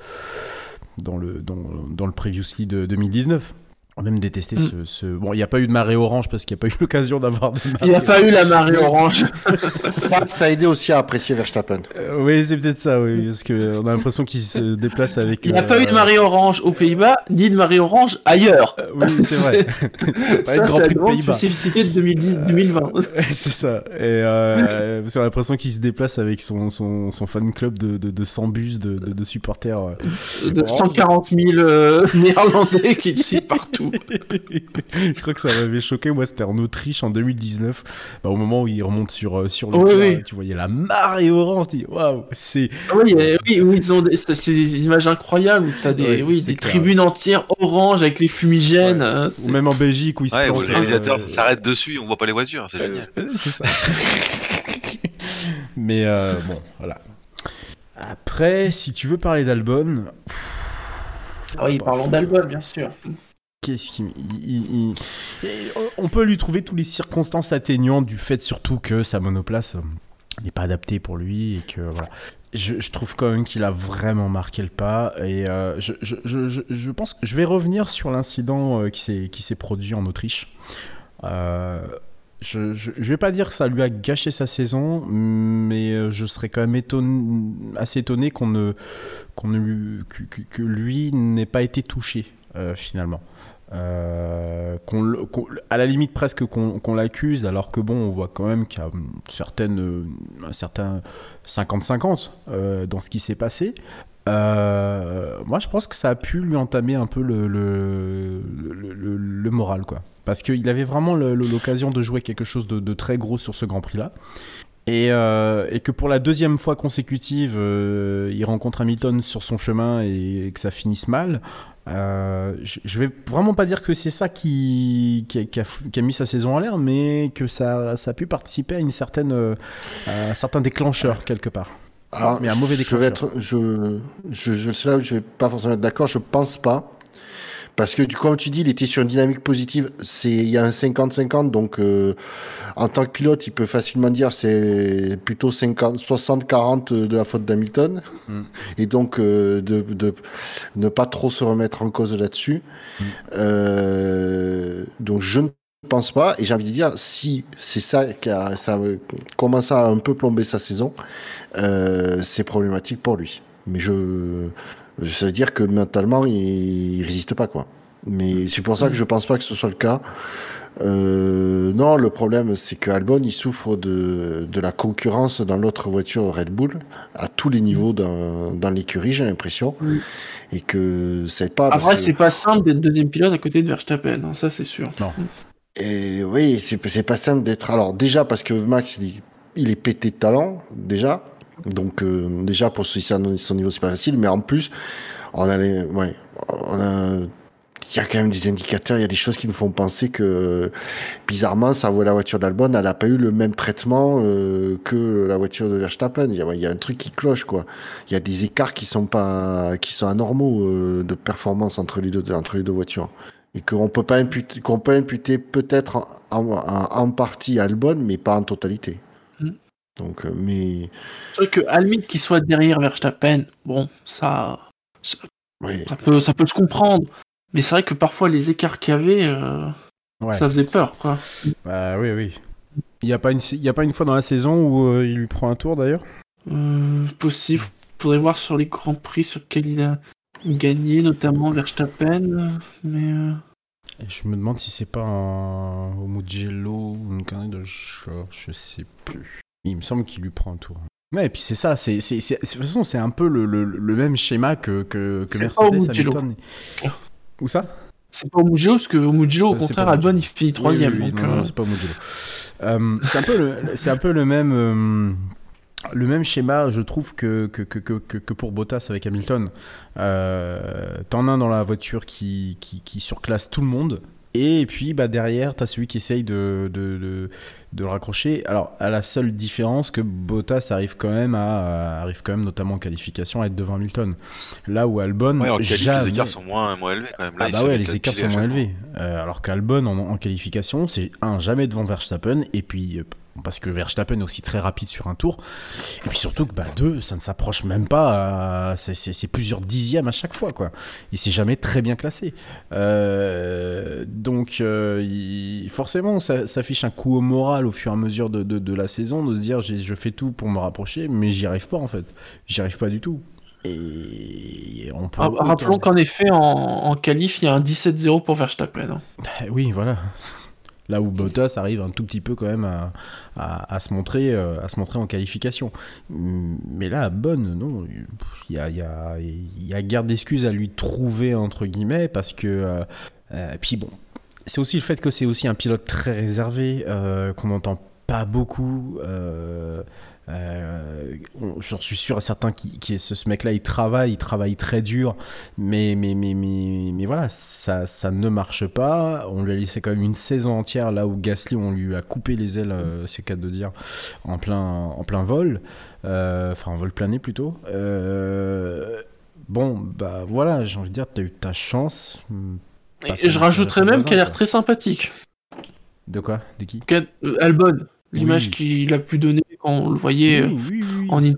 dans le dans, dans le previously de 2019. On aime détester Mm. ce, ce- Bon, il n'y a pas eu de marée orange parce qu'il n'y a pas eu l'occasion d'avoir de Il n'y a pas eu la marée orange. Ça, ça a aidé aussi à apprécier Verstappen. Euh, oui, c'est peut-être ça, oui, parce qu'on a l'impression qu'il se déplace avec. Il n'y a euh, pas eu de marée orange aux Pays-Bas, ni de marée orange ailleurs. euh, oui, c'est vrai. Ça, Grand c'est la spécificité de 2010-2020. Ouais, c'est ça. Et euh, parce qu'on a l'impression qu'il se déplace avec son, son, son fan club de, de, de 100 bus de, de, de supporters. euh. de 140 000 euh, néerlandais qui le suivent partout. Je crois que ça m'avait choqué. Moi, c'était en Autriche en 2019. Bah, au moment où il remonte sur, euh, sur le Oui, toit, oui. tu voyais la marée orange. Tu dis, waouh, c'est. Oui, euh, oui, oui, ils ont des, c'est c'est des images incroyables où t'as des, Ouais, oui, des clair. tribunes entières orange avec les fumigènes. Ouais. hein, Ou même en Belgique où il se Ouais, où plante, le réalisateur euh, s'arrête dessus, on voit pas les voitures, c'est génial. Euh, C'est ça. Mais euh, bon, voilà. Après, si tu veux parler d'Albon, Ah oui, parlons d'album, bien sûr. On peut lui trouver toutes les circonstances atteignantes du fait surtout que sa monoplace euh, n'est pas adaptée pour lui et que. Je, trouve quand même qu'il a vraiment marqué le pas et euh, je, pense que je vais revenir sur l'incident euh, qui s'est produit en Autriche. Je, je vais pas dire que ça lui a gâché sa saison, mais je serais quand même assez étonné qu'on ne, ne que, lui n'ait pas été touché finalement. Euh, qu'on à la limite presque qu'on l'accuse, alors que bon, on voit quand même qu'il y a une certaine, euh, un certain 50-50 euh, dans ce qui s'est passé. Euh, moi, je pense que ça a pu lui entamer un peu le, le, moral, quoi. Parce qu'il avait vraiment l'occasion de jouer quelque chose de, très gros sur ce Grand Prix-là. Et, et que pour la deuxième fois consécutive, il rencontre Hamilton sur son chemin et que ça finisse mal. Euh, je, vais vraiment pas dire que c'est ça qui, qui, a, qui a fou- qui a mis sa saison en l'air, mais que ça, ça a pu participer à une certaine, euh, à un certain déclencheur quelque part. Alors, Mais un mauvais je vais déclencheur. être, je, je, je, là où je vais pas forcément être d'accord. Je pense pas. Parce que, du comme tu dis, il était sur une dynamique positive. C'est, il y a un 50-50, donc, euh, en tant que pilote, il peut facilement dire c'est plutôt 50, 60-40 de la faute d'Hamilton. Mm. Et donc, euh, de, de ne pas trop se remettre en cause là-dessus. Mm. Euh, donc, je ne pense pas. Et j'ai envie de dire, si c'est ça qui a, ça a commencé à un peu plomber sa saison, c'est problématique pour lui. Mais je, ça veut dire que mentalement, il, il résiste pas, quoi. Mais c'est pour ça que je pense pas que ce soit le cas. Euh, non, le problème, c'est que Albon, il souffre de, de la concurrence dans l'autre voiture Red Bull, à tous les niveaux dans, dans l'écurie, j'ai l'impression. Oui. Et que c'est pas. parce Après, que- c'est pas simple d'être deuxième pilote à côté de Verstappen, hein, ça c'est sûr. Et oui, c'est c'est pas simple d'être. Alors déjà parce que Max, il est, il est pété de talent déjà. Donc euh, déjà pour à son niveau, c'est pas facile. Mais en plus, il y a quand même des indicateurs, il y a des choses qui nous font penser que, bizarrement, ça la voiture d'Albon, elle n'a pas eu le même traitement euh, que la voiture de Verstappen. Il y, a, un truc qui cloche, quoi. Il y a des écarts qui sont pas, qui sont anormaux euh, de performance entre les deux, entre les deux voitures. Et qu'on peut pas imputer, peut-être en, en, en, partie à Albon, mais pas en totalité. Donc, euh, mais. C'est vrai que, à la limite, qu'il soit derrière Verstappen, bon, ça. Ça, Oui. ça peut, ça peut se comprendre. Mais c'est vrai que parfois, les écarts qu'il y avait, euh, Ouais. ça faisait peur, quoi. Bah oui, oui. Il n'y a, pas une- il y a pas une fois dans la saison où euh, il lui prend un tour d'ailleurs? Euh, possible. Faudrait voir sur les grands prix sur lesquels il a gagné, notamment Verstappen. Mais. euh, Et Je me demande si c'est pas un au Mugello ou une connerie de genre, je sais plus. Il me semble qu'il lui prend un tour. Ouais, et puis c'est ça, c'est, de toute façon, c'est un peu le, le- le même schéma que, que, que au Mercedes. Hamilton. Où ça? C'est pas au Mugello, parce que au Mugello, au Euh, c'est contraire, au Albon, il finit troisième. Oui, oui, oui, donc, non, euh, non, c'est pas au Mugello. Euh, c'est un peu le, c'est un peu le même, euh, le même schéma, je trouve, que, que, que, que, pour Bottas avec Hamilton. T'en as un dans la voiture qui, qui, qui surclasse tout le monde. Et puis bah, derrière, tu as celui qui essaye de, de, de, de le raccrocher. Alors, à la seule différence que Bottas arrive quand même, à, arrive quand même notamment en qualification, à être devant Hamilton. Là où Albon, Ouais, en qualif, jamais- les écarts sont moins, moins élevés quand même. Là, ah bah ouais, les écarts sont moins élevés. Euh, alors qu'Albon en, en qualification, c'est un jamais devant Verstappen et puis euh, parce que Verstappen est aussi très rapide sur un tour et puis surtout que bah deux, ça ne s'approche même pas. à- c'est- plusieurs dixièmes à chaque fois quoi. Il s'est jamais très bien classé. Euh, donc euh, il- forcément, ça, ça affiche un coup au moral au fur et à mesure de, de- de la saison de se dire je fais tout pour me rapprocher, mais j'y arrive pas en fait. J'y arrive pas du tout. Et on peut Rappelons qu'en effet, en, en qualif, il y a un 17-0 pour Verstappen. hein. Oui, voilà. Là où Bottas arrive un tout petit peu quand même à, à- à se, montrer, euh, à se montrer en qualification. Mm, Mais là, bonne, non. Il y a, y guère d'excuses à lui trouver, entre guillemets, parce que. euh, euh, puis bon, c'est aussi le fait que c'est aussi un pilote très réservé, qu'on n'entend pas beaucoup. Euh, J'en suis sûr à certains qui, qui ce, ce mec-là, il travaille, il travaille très dur, mais mais mais mais, mais voilà, ça ça ne marche pas. On lui a laissé quand même une saison entière là où Gasly, on lui a coupé les ailes, euh, c'est cas de dire, en plein en plein vol, Euh, enfin en vol plané plutôt. Euh, bon bah voilà, j'ai envie de dire, t'as eu ta chance. Et je rajouterais même qu'elle a l'air très sympathique. De quoi? De qui? Albon, l'image Oui. qu'il a pu donner quand on le voyait euh, Oui, oui, oui. en interview,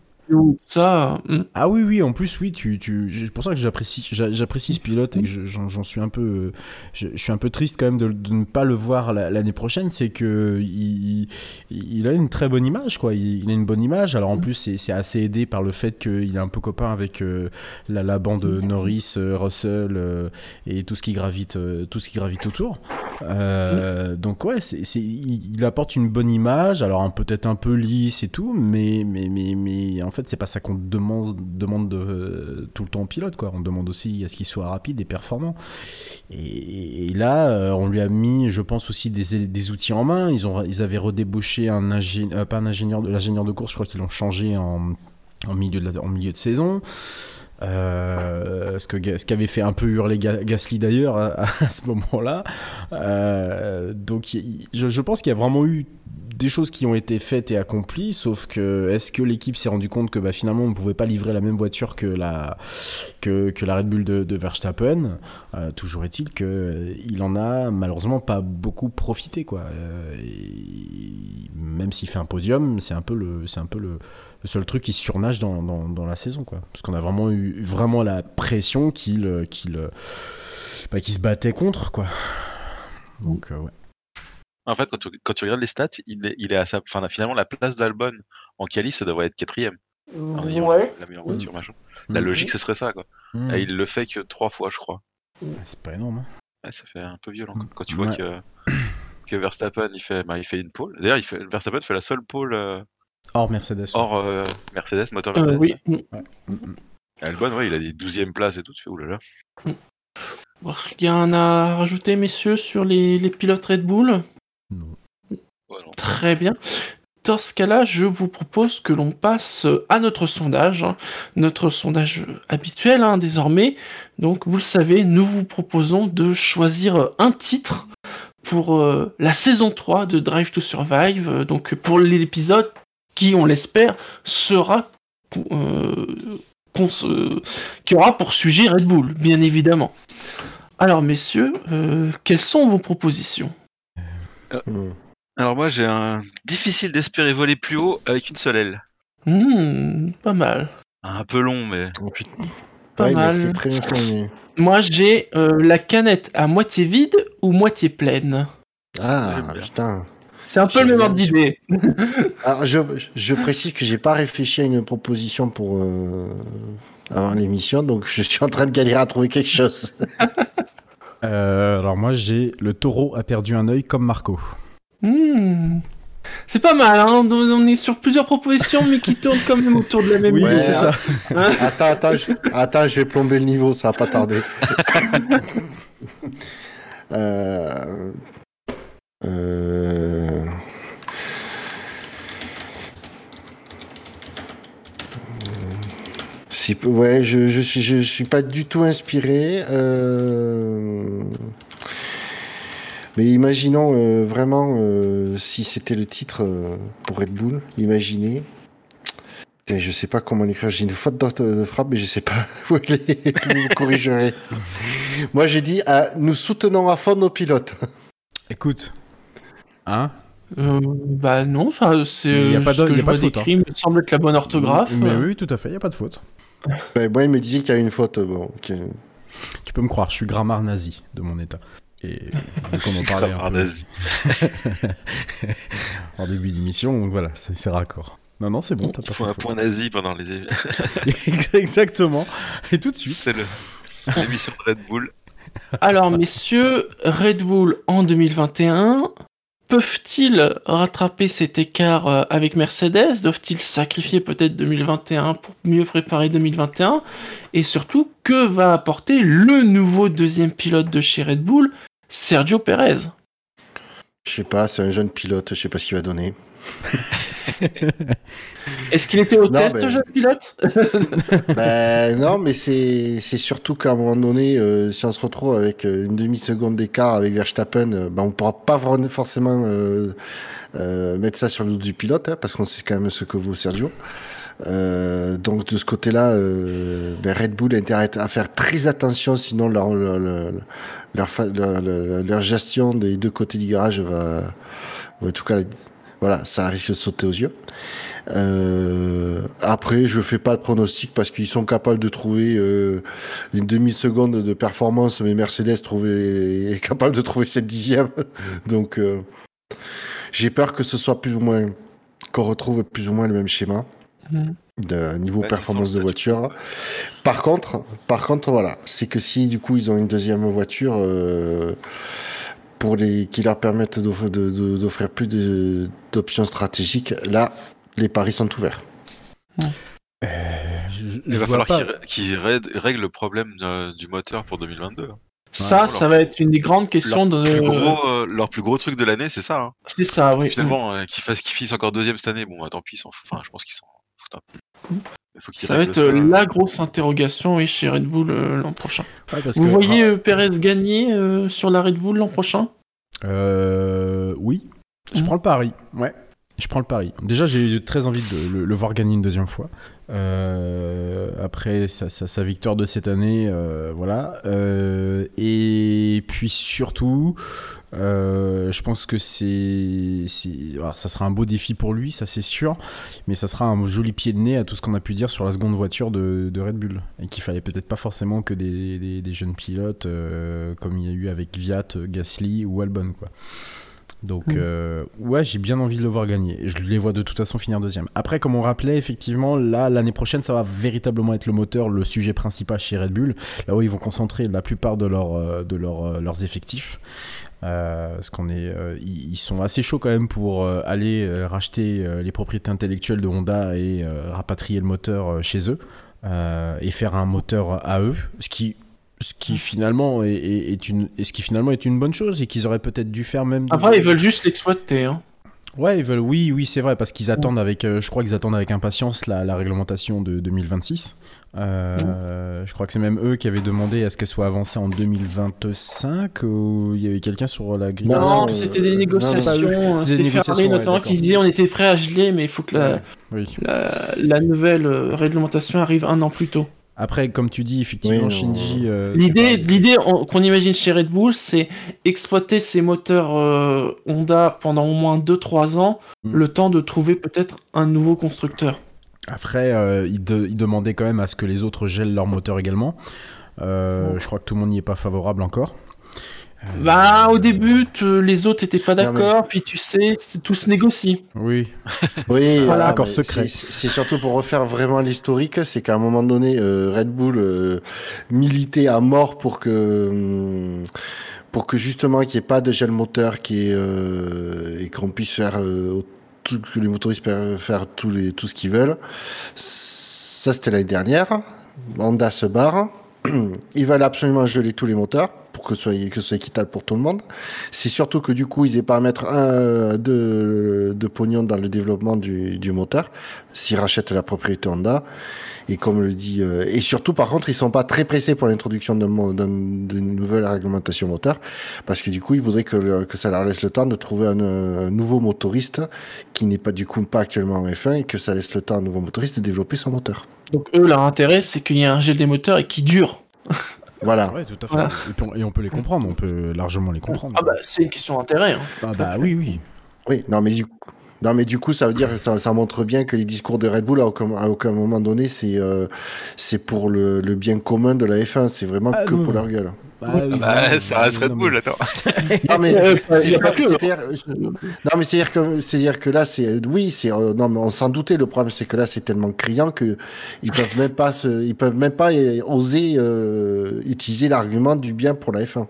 ça. hmm. Ah oui, oui, en plus, oui, tu, tu, c'est pour ça que j'apprécie, j'a- j'apprécie ce pilote et j'en, suis un peu, euh, je, suis un peu triste quand même de, ne pas le voir la- l'année prochaine. C'est que il, il- a une très bonne image, quoi. Il, a une bonne image. Alors en plus, c'est, assez aidé par le fait qu'il est un peu copain avec euh, la, la bande Norris, euh, Russell et tout ce qui gravite, tout ce qui gravite autour. Donc ouais, c'est, il, apporte une bonne image. Alors peut-être un peu lisse et tout, mais mais mais mais en fait c'est pas ça qu'on demande demande de, euh, tout le temps au pilote quoi. On demande aussi à ce qu'il soit rapide et performant. Et, là, euh, on lui a mis, je pense aussi des, des outils en main. Ils ont ils avaient redébauché un ingénieur, pas un ingénieur l'ingénieur de course. Je crois qu'ils l'ont changé en en milieu de en milieu de saison. Euh, ce que ce qu'avait fait un peu hurler Ga- Gasly d'ailleurs à, ce moment-là. Euh, donc je, pense qu'il y a vraiment eu des choses qui ont été faites et accomplies, sauf que est-ce que l'équipe s'est rendu compte que bah, finalement on ne pouvait pas livrer la même voiture que la, que, que la Red Bull de, Verstappen? Euh, Toujours est-il qu'il en a malheureusement pas beaucoup profité. Quoi. Euh, même s'il fait un podium, c'est un peu le, le seul truc qui surnage dans, dans, dans la saison. Quoi. Parce qu'on a vraiment eu vraiment la pression qu'il, euh, qu'il, euh, bah, qu'il se battait contre. Quoi. Donc euh, ouais. En fait, quand tu, quand tu regardes les stats, il est, il est à sa. Enfin, finalement, la place d'Albon en qualif, ça devrait être quatrième. Ayant Ouais. la meilleure voiture, machin. La Mhm. logique, ce serait ça, quoi. Mhm. Et il le fait que trois fois, je crois. C'est pas énorme. hein. Ouais, ça fait un peu violent. Quoi. Quand tu vois Ouais. que, que Verstappen, il fait, bah, il fait une pole. D'ailleurs, il fait, Verstappen fait la seule pole euh, Hors Mercedes. hors euh, Mercedes, moteur Euh, Mercedes. oui. ouais. Mm, mm. Albon, ouais, il a des 12e places et tout. Tu fais, oulala. Rien à rajouter, messieurs, sur les, les pilotes Red Bull? Non. Ouais, non. Très bien. dans ce cas-là, je vous propose que l'on passe à notre sondage, hein. notre sondage habituel hein, désormais. Donc, vous le savez, nous vous proposons de choisir un titre pour euh, la saison 3 de Drive to Survive, donc pour l'épisode qui, on l'espère, sera euh, qu'on se- qui aura pour sujet Red Bull, bien évidemment. Alors, messieurs, euh, quelles sont vos propositions? Alors moi j'ai un difficile d'espérer voler plus haut avec une seule aile. Hmm, Pas mal. Un peu long mais Oh, putain. Pas Ouais, mal. très bien Moi, j'ai euh, la canette à moitié vide ou moitié pleine? Ah, putain. C'est un peu le même ordre d'idée. Alors, je, je précise que j'ai pas réfléchi à une proposition pour euh, avant l'émission, donc je suis en train de galérer à trouver quelque chose. Euh, alors moi j'ai le taureau a perdu un œil comme Marco. Hmm. C'est pas mal, hein on on est sur plusieurs propositions, mais qui tournent quand même autour de la même Oui, c'est ça. Hein attends, attends, je, attends, je vais plomber le niveau, ça va pas tarder. euh, euh, ouais, je, je suis, je suis pas du tout inspiré. euh, Mais imaginons euh, vraiment euh, si c'était le titre pour Red Bull, imaginez. Putain, Je sais pas comment l'écrire, j'ai une faute de frappe, mais je sais pas où elle est. Vous me corrigerez. Moi j'ai dit, ah, nous soutenons à fond nos pilotes. Écoute, hein Euh, bah non, enfin, c'est Il y a euh, pas de- que il y a je pas vois de faute, décrit, me semble être la bonne orthographe. Mais oui, tout à fait, il y a pas de faute. Ben, moi il me disait qu'il y a une faute. Bon. Tu peux me croire, je suis grammaire nazi de mon état. Et qu'on en parlait un Grammaire peu nazi. en début d'émission, donc voilà, c'est raccord. Non, non, c'est bon, t'as Il pas faut fait un point nazi pendant les. Exactement. Et tout de suite. c'est le l'émission de Red Bull. Alors, messieurs, Red Bull en 2021, peuvent-ils rattraper cet écart euh, avec Mercedes? Doivent-ils sacrifier peut-être 2021 pour mieux préparer 2021 Et surtout, que va apporter le nouveau deuxième pilote de chez Red Bull, Sergio Perez? Je sais pas, c'est un jeune pilote, je sais pas ce qu'il va donner. Est-ce qu'il était au Non, test, mais- jeune pilote ben non, mais c'est surtout qu'à un moment donné, euh, si on se retrouve avec euh, une demi-seconde d'écart avec Verstappen, euh, ben on pourra pas forcément euh, mettre ça sur le dos du pilote, hein, parce qu'on sait quand même ce que vaut Sergio. Donc de ce côté-là, ben, Red Bull a intérêt à faire très attention, sinon leur leur, leur, leur, gestion des deux côtés du garage va, en tout cas, voilà, ça risque de sauter aux yeux. Euh, après, je fais pas de pronostic parce qu'ils sont capables de trouver euh, une demi-seconde de performance, mais Mercedes trouver, est capable de trouver cette dixième. Donc, euh, j'ai peur que ce soit plus ou moins qu'on retrouve plus ou moins le même schéma Mhm. de niveau Ouais, performance de voiture. Par contre, par contre, voilà, c'est que si du coup ils ont une deuxième voiture euh, pour les qui leur permettent d'offrir plus d'options stratégiques, là, les paris sont ouverts. Euh, je, Il je va falloir pas. qu'il ré- qu'il règle, règle le problème du moteur pour 2022. Ça, Ouais, ça va être une des grandes questions Leur, de. plus gros, euh, leur plus gros truc de l'année, c'est ça. hein. C'est ça, oui. Finalement, euh, qu'ils fassent, qu'ils finissent encore deuxième cette année, bon, bah, tant pis, ils foutent. Enfin, je pense qu'ils s'en faut Ça va être euh, ça. la grosse interrogation oui, chez Red Bull euh, l'an prochain. Ouais, parce Vous que- voyez euh, Perez gagner euh, sur la Red Bull l'an prochain? Euh, oui, je Mhm. prends le pari. Ouais, je prends le pari. Déjà, j'ai très envie de le, voir gagner une deuxième fois. Euh, après sa, victoire de cette année, euh, voilà. Euh, et puis surtout, je pense que c'est, ça sera un beau défi pour lui, ça c'est sûr. Mais ça sera un joli pied de nez à tout ce qu'on a pu dire sur la seconde voiture de, Red Bull. Et qu'il fallait peut-être pas forcément que des, jeunes pilotes, comme il y a eu avec Viat, Gasly ou Albon, quoi. Donc, Mm. euh, ouais, j'ai bien envie de le voir gagner. Je les vois de toute façon finir deuxième. Après, comme on rappelait, effectivement, là, l'année prochaine, ça va véritablement être le moteur, le sujet principal chez Red Bull. Là où ils vont concentrer la plupart de, leur, euh, de leur, euh, leurs effectifs. Euh, parce qu'on est, euh, ils sont assez chauds quand même pour aller racheter les propriétés intellectuelles de Honda et rapatrier le moteur chez eux euh, et faire un moteur à eux, ce qui, ce qui finalement est, est- est une, et ce qui finalement est une bonne chose et qu'ils auraient peut-être dû faire même. Après, ils veulent juste l'exploiter. Hein. Ouais, ils veulent, oui, oui, c'est vrai, parce qu'ils attendent avec, euh, je crois qu'ils attendent avec impatience la, la réglementation de 2026. Euh, Je crois que c'est même eux qui avaient demandé à ce qu'elle soit avancée en 2025 ou il y avait quelqu'un sur la grille. Non, c'était des négociations. C'était hein, C'était ouais, notamment qui disait on était prêt à geler, mais il faut que la, Oui. la, la nouvelle euh, réglementation arrive un an plus tôt. Après, comme tu dis, effectivement, Oui. Shinji. euh, L'idée, pas- l'idée on- qu'on imagine chez Red Bull, c'est exploiter ces moteurs euh, Honda pendant au moins 2-3 ans, Mm. le temps de trouver peut-être un nouveau constructeur. Après, euh, ils, de- ils demandaient quand même à ce que les autres gèlent leur moteur également. Euh, Je crois que tout le monde n'y est pas favorable encore. Euh, Bah, au début, les autres étaient pas mais- d'accord, puis tu sais, c'est- tout se négocie. Oui, Oui, Voilà. ah, Accord secret. c'est- C'est surtout pour refaire vraiment l'historique, c'est qu'à un moment donné, euh, Red Bull euh, militait à mort pour que hum, pour que justement qu'il n'y ait pas de gel moteur qui est, euh, et qu'on puisse faire euh, tout, que les motoristes peuvent faire tous les, tout ce qu'ils veulent. Ça, c'était l'année dernière. Honda se barre. Ils veulent absolument geler tous les moteurs que ce soit, équitable pour tout le monde. C'est surtout que du coup, ils n'aient pas à mettre un de, de pognon dans le développement du, moteur s'ils rachètent la propriété Honda. Et comme le dit, euh, et surtout par contre, ils sont pas très pressés pour l'introduction d'une nouvelle réglementation moteur, parce que du coup, ils voudraient que, ça leur laisse le temps de trouver un, euh, un nouveau motoriste qui n'est pas du coup pas actuellement en F1 et que ça laisse le temps à un nouveau motoriste de développer son moteur. Donc eux, leur intérêt, c'est qu'il y ait un gel des moteurs et qui dure. Voilà. ouais, tout à fait. Voilà. Et, puis on, et on peut les comprendre, on peut largement les comprendre. Ah bah, c'est une question d'intérêt. hein. Ah bah oui, oui. Oui, non mais du coup, non mais du coup, ça veut dire que ça, ça montre bien que les discours de Red Bull à aucun, à aucun moment donné, c'est euh, c'est pour le, le bien commun de la F1. C'est vraiment Ah, que non. pour leur gueule. Bah, Oui. oui, Bah, non, ça reste Red mais- Bull, attends. Non mais c'est-à-dire- Non mais c'est-à-dire que c'est-à-dire que là c'est oui c'est euh, non mais on s'en doutait le problème c'est que là c'est tellement criant que ils peuvent même pas se, ils peuvent même pas euh, oser euh, utiliser l'argument du bien pour la F1.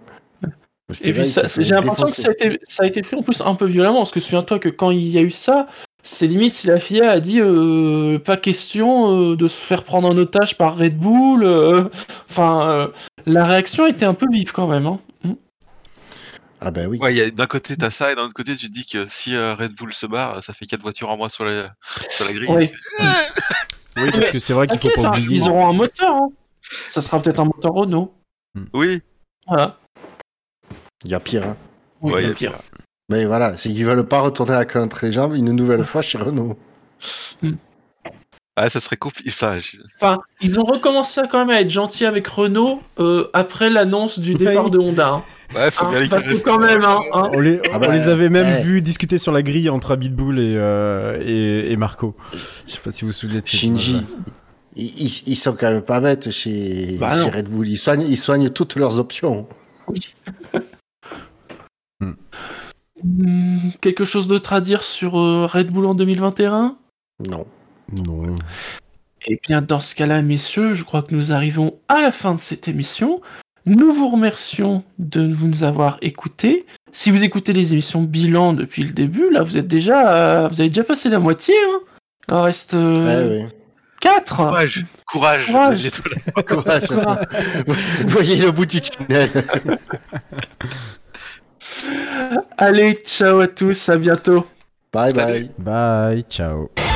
Parce que Et là, puis ça- j'ai l'impression que ça a, été, ça a été pris en plus un peu violemment, parce que souviens-toi que quand il y a eu ça, c'est limite si la FIA a dit euh, pas question euh, de se faire prendre en otage par Red Bull. euh, Enfin, euh, la réaction était un peu vive quand même. Hein. Mm. Ah ben oui. Ouais, d'un côté t'as ça et d'un autre côté tu te dis que si euh, Red Bull se barre, ça fait 4 voitures en moins sur la, sur la grille. Ouais. Oui, parce que c'est vrai qu'il faut T'inquiète, pas oublier. ils auront un moteur. hein. Ça sera peut-être un moteur Renault. Oui. Voilà. Il y a pire. Hein. Oui, Ouais, il y a y a pire. Mais voilà, c'est qu'ils veulent pas retourner la queue entre les jambes une nouvelle fois chez Renault. Ah, ça serait compliqué. Enfin, je- Enfin, ils ont recommencé à quand même à être gentils avec Renault euh, après l'annonce du départ Oui. de Honda. hein. ouais, faut Hein, bien les parce que quand même, hein, hein. On les, Ah on bah, les avait même ouais. vus discuter sur la grille entre Abitbull et, euh, et, et Marco. Je sais pas si vous vous souvenez de Shinji, ils, ils- ils sont quand même pas bêtes chez, Bah chez. Red Bull. Ils soignent, ils soignent toutes leurs options. Hmm, Quelque chose d'autre à dire sur euh, Red Bull en 2021 Non. Non. Eh bien, dans ce cas-là, messieurs, je crois que nous arrivons à la fin de cette émission. Nous vous remercions de nous avoir écoutés. Si vous écoutez les émissions bilan depuis le début, là, vous êtes déjà, euh, vous avez déjà passé la moitié. Hein Il en reste Ouais, ouais. 4 Courage, courage. Courage. Courage. Voyez le bout du tunnel. Allez, ciao à tous, à bientôt. Bye Salut. bye. Bye, ciao.